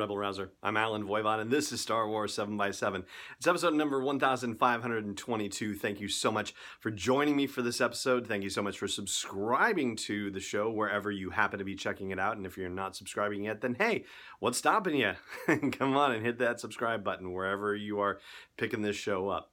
Rebel Rouser. I'm Allen Voivod, and this is Star Wars 7x7. It's episode number 1522. Thank you so much for joining me for this episode. Thank you so much for subscribing to the show wherever you happen to be checking it out. And if you're not subscribing yet, then hey, what's stopping you? Come on and hit that subscribe button wherever you are picking this show up.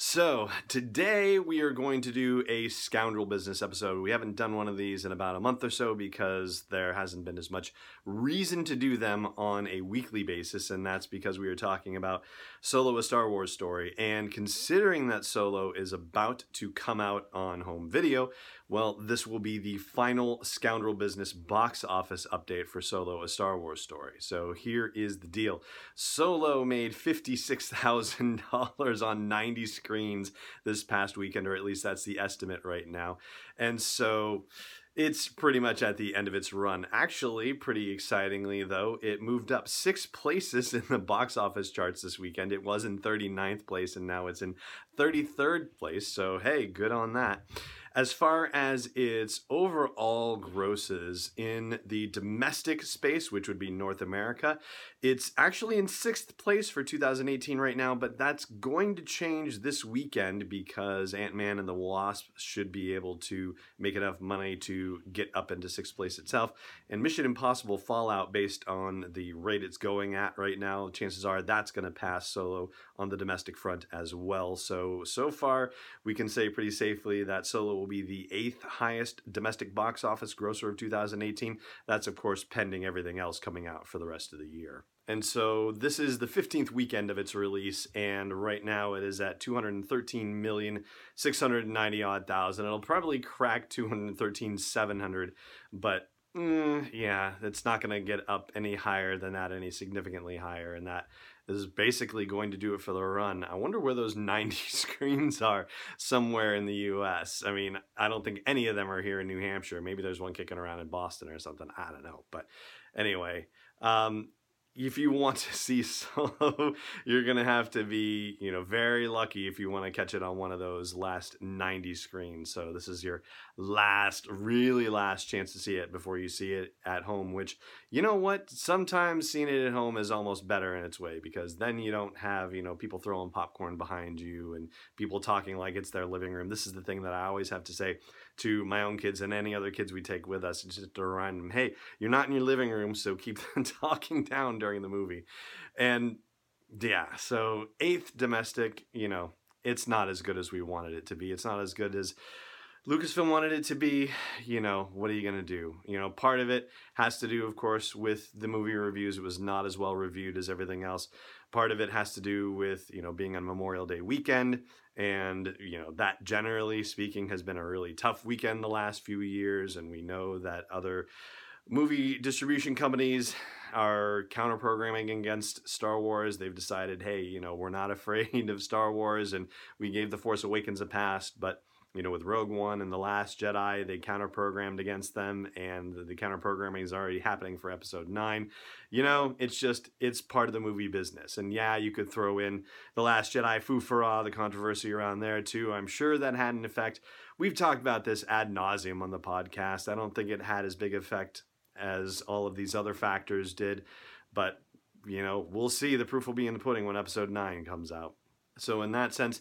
So, today we are going to do a scoundrel business episode. We haven't done one of these in about a month or so because there hasn't been as much reason to do them on a weekly basis, and that's because we are talking about Solo a Star Wars story. And considering that Solo is about to come out on home video, well, this will be the final Scoundrel Business box office update for Solo, a Star Wars story. So here is the deal Solo made $56,000 on 90 screens this past weekend, or at least that's the estimate right now. And so it's pretty much at the end of its run. Actually, pretty excitingly, though, it moved up six places in the box office charts this weekend. It was in 39th place, and now it's in 33rd place. So, hey, good on that. As far as its overall grosses in the domestic space, which would be North America, it's actually in sixth place for 2018 right now, but that's going to change this weekend because Ant Man and the Wasp should be able to make enough money to get up into sixth place itself. And Mission Impossible Fallout, based on the rate it's going at right now, chances are that's going to pass Solo on the domestic front as well. So, so far, we can say pretty safely that Solo will be the eighth highest domestic box office grosser of 2018. That's, of course, pending everything else coming out for the rest of the year. And so this is the 15th weekend of its release, and right now it is at 213 million 690 odd thousand. It'll probably crack 213 700, but mm, yeah, it's not going to get up any higher than that, any significantly higher, and that is basically going to do it for the run. I wonder where those 90 screens are somewhere in the US. I mean, I don't think any of them are here in New Hampshire. Maybe there's one kicking around in Boston or something. I don't know. But anyway, um, if you want to see Solo, you're gonna have to be, you know, very lucky if you want to catch it on one of those last 90 screens. So this is your last, really last chance to see it before you see it at home. Which, you know what, sometimes seeing it at home is almost better in its way because then you don't have, you know, people throwing popcorn behind you and people talking like it's their living room. This is the thing that I always have to say to my own kids and any other kids we take with us, just to remind them, hey, you're not in your living room, so keep talking down during the movie. And yeah, so eighth domestic, you know, it's not as good as we wanted it to be. It's not as good as Lucasfilm wanted it to be, you know, what are you going to do? You know, part of it has to do, of course, with the movie reviews. It was not as well reviewed as everything else. Part of it has to do with, you know, being on Memorial Day weekend. And, you know, that generally speaking has been a really tough weekend the last few years. And we know that other movie distribution companies are counter programming against Star Wars. They've decided, hey, you know, we're not afraid of Star Wars. And we gave The Force Awakens a pass. But, you know, with Rogue One and The Last Jedi, they counter programmed against them, and the counter programming is already happening for episode nine. You know, it's just, it's part of the movie business. And yeah, you could throw in The Last Jedi, foo Fu the controversy around there too. I'm sure that had an effect. We've talked about this ad nauseum on the podcast. I don't think it had as big effect as all of these other factors did, but you know, we'll see. The proof will be in the pudding when episode nine comes out. So, in that sense,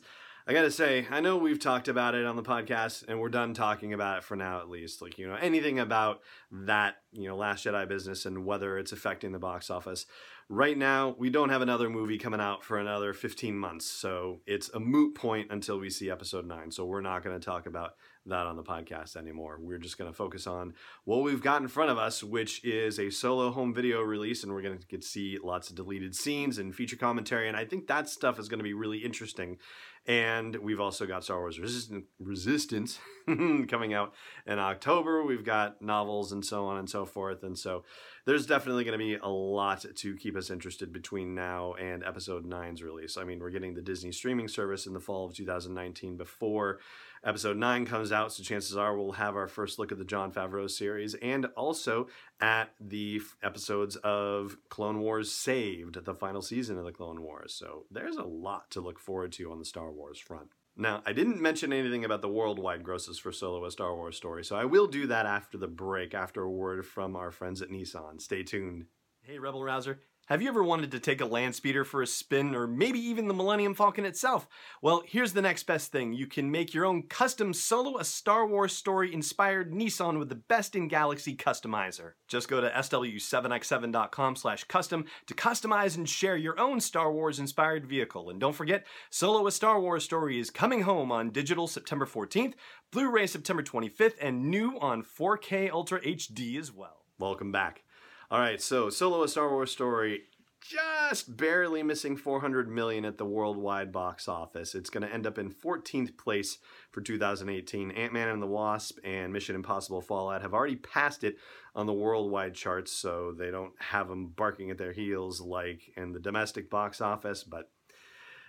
I gotta say, I know we've talked about it on the podcast, and we're done talking about it for now, at least. Like, you know, anything about that, you know, Last Jedi business and whether it's affecting the box office. Right now, we don't have another movie coming out for another 15 months, so it's a moot point until we see episode 9. So, we're not gonna talk about that on the podcast anymore. We're just going to focus on what we've got in front of us, which is a solo home video release, and we're going to get to see lots of deleted scenes and feature commentary. And I think that stuff is going to be really interesting. And we've also got Star Wars Resistance, Resistance coming out in October. We've got novels and so on and so forth. And so there's definitely going to be a lot to keep us interested between now and episode 9's release. I mean, we're getting the Disney streaming service in the fall of 2019 before episode 9 comes out, so chances are we'll have our first look at the Jon Favreau series and also at the episodes of Clone Wars Saved, the final season of the Clone Wars. So there's a lot to look forward to on the Star Wars front. Now, I didn't mention anything about the worldwide grosses for Solo a Star Wars story, so I will do that after the break, after a word from our friends at Nissan. Stay tuned. Hey, Rebel Rouser. Have you ever wanted to take a land speeder for a spin or maybe even the Millennium Falcon itself? Well, here's the next best thing. You can make your own custom solo a Star Wars story inspired Nissan with the best in galaxy customizer. Just go to sw7x7.com/custom to customize and share your own Star Wars inspired vehicle. And don't forget, Solo a Star Wars story is coming home on digital September 14th, Blu-ray September 25th, and new on 4K Ultra HD as well. Welcome back. All right, so Solo a Star Wars story just barely missing 400 million at the worldwide box office. It's going to end up in 14th place for 2018. Ant-Man and the Wasp and Mission Impossible Fallout have already passed it on the worldwide charts, so they don't have them barking at their heels like in the domestic box office, but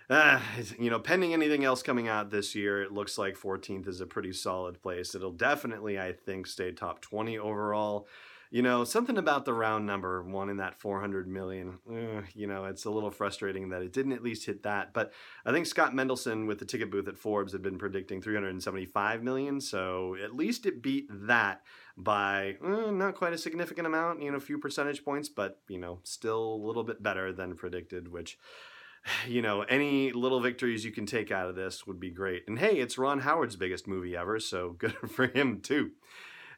uh, you know, pending anything else coming out this year, it looks like 14th is a pretty solid place. It'll definitely, I think, stay top 20 overall you know, something about the round number, one in that 400 million, uh, you know, it's a little frustrating that it didn't at least hit that. But I think Scott Mendelson with the ticket booth at Forbes had been predicting 375 million. So at least it beat that by uh, not quite a significant amount, you know, a few percentage points, but, you know, still a little bit better than predicted, which you know, any little victories you can take out of this would be great. And hey, it's Ron Howard's biggest movie ever, so good for him too.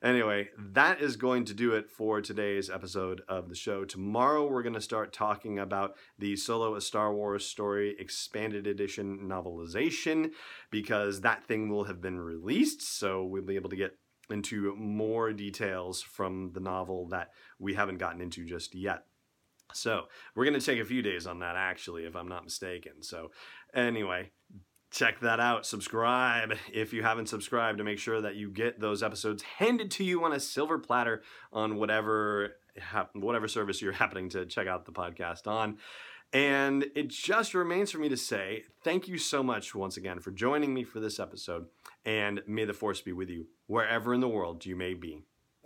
Anyway, that is going to do it for today's episode of the show. Tomorrow, we're going to start talking about the Solo A Star Wars Story Expanded Edition novelization because that thing will have been released. So we'll be able to get into more details from the novel that we haven't gotten into just yet. So we're going to take a few days on that, actually, if I'm not mistaken. So, anyway, check that out. Subscribe if you haven't subscribed to make sure that you get those episodes handed to you on a silver platter on whatever whatever service you're happening to check out the podcast on. And it just remains for me to say thank you so much once again for joining me for this episode. And may the force be with you wherever in the world you may be.